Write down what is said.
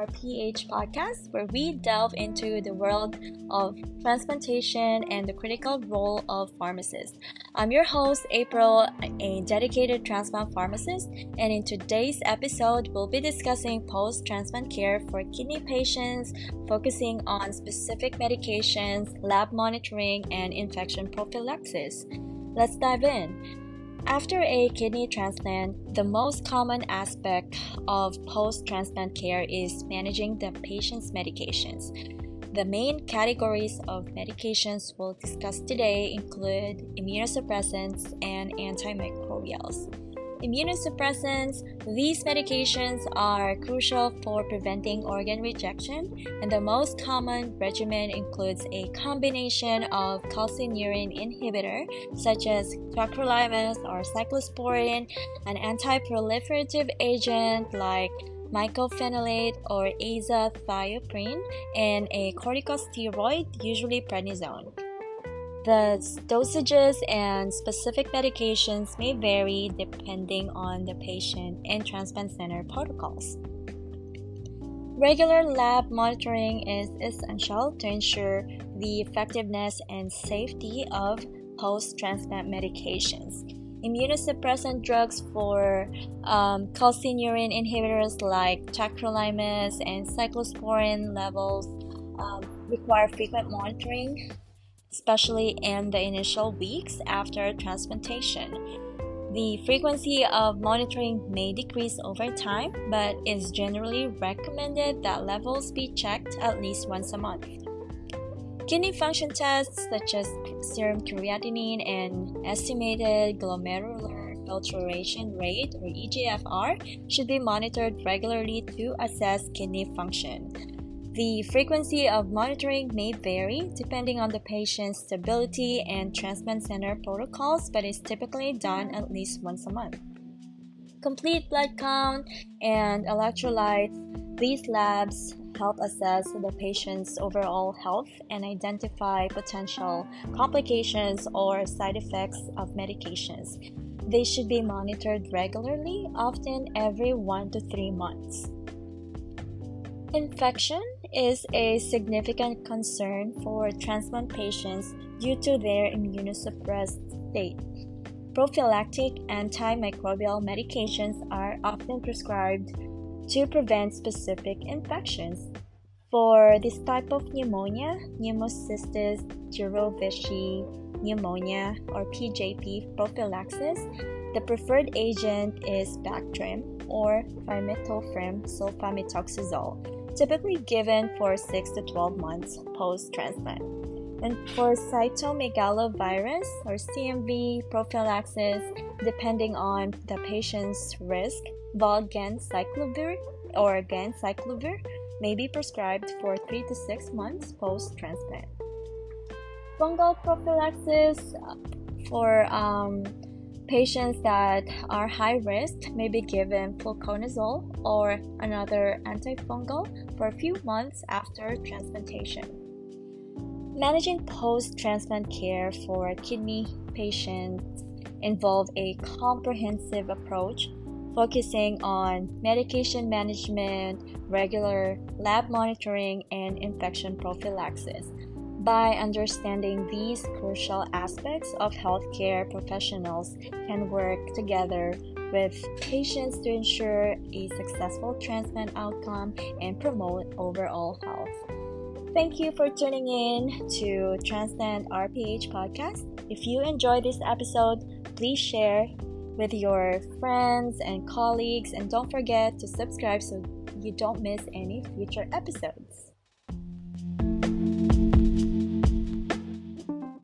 RPH podcast, where we delve into the world of transplantation and the critical role of pharmacists. I'm your host, April, a dedicated transplant pharmacist, and in today's episode, we'll be discussing post transplant care for kidney patients, focusing on specific medications, lab monitoring, and infection prophylaxis. Let's dive in. After a kidney transplant, the most common aspect of post transplant care is managing the patient's medications. The main categories of medications we'll discuss today include immunosuppressants and antimicrobials immunosuppressants, these medications are crucial for preventing organ rejection, and the most common regimen includes a combination of calcineurin inhibitor, such as tacrolimus or cyclosporin, an anti-proliferative agent like mycophenolate or azathioprine, and a corticosteroid, usually prednisone. The dosages and specific medications may vary depending on the patient and transplant center protocols. Regular lab monitoring is essential to ensure the effectiveness and safety of post transplant medications. Immunosuppressant drugs for um, calcineurin inhibitors like tacrolimus and cyclosporin levels um, require frequent monitoring especially in the initial weeks after transplantation. The frequency of monitoring may decrease over time, but is generally recommended that levels be checked at least once a month. Kidney function tests such as serum creatinine and estimated glomerular filtration rate or EGFR should be monitored regularly to assess kidney function. The frequency of monitoring may vary depending on the patient's stability and transplant center protocols, but is typically done at least once a month. Complete blood count and electrolytes, these labs help assess the patient's overall health and identify potential complications or side effects of medications. They should be monitored regularly, often every one to three months. Infection is a significant concern for transplant patients due to their immunosuppressed state. Prophylactic antimicrobial medications are often prescribed to prevent specific infections. For this type of pneumonia, pneumocystis jirovecii pneumonia or PJP prophylaxis, the preferred agent is Bactrim or Trimethoprim sulfamethoxazole typically given for 6 to 12 months post transplant. And for cytomegalovirus or CMV prophylaxis, depending on the patient's risk, valganciclovir or ganciclovir may be prescribed for 3 to 6 months post transplant. Fungal prophylaxis for um, Patients that are high risk may be given fluconazole or another antifungal for a few months after transplantation. Managing post transplant care for kidney patients involves a comprehensive approach focusing on medication management, regular lab monitoring, and infection prophylaxis. By understanding these crucial aspects of healthcare, professionals can work together with patients to ensure a successful transplant outcome and promote overall health. Thank you for tuning in to Transplant RPH podcast. If you enjoyed this episode, please share with your friends and colleagues and don't forget to subscribe so you don't miss any future episodes.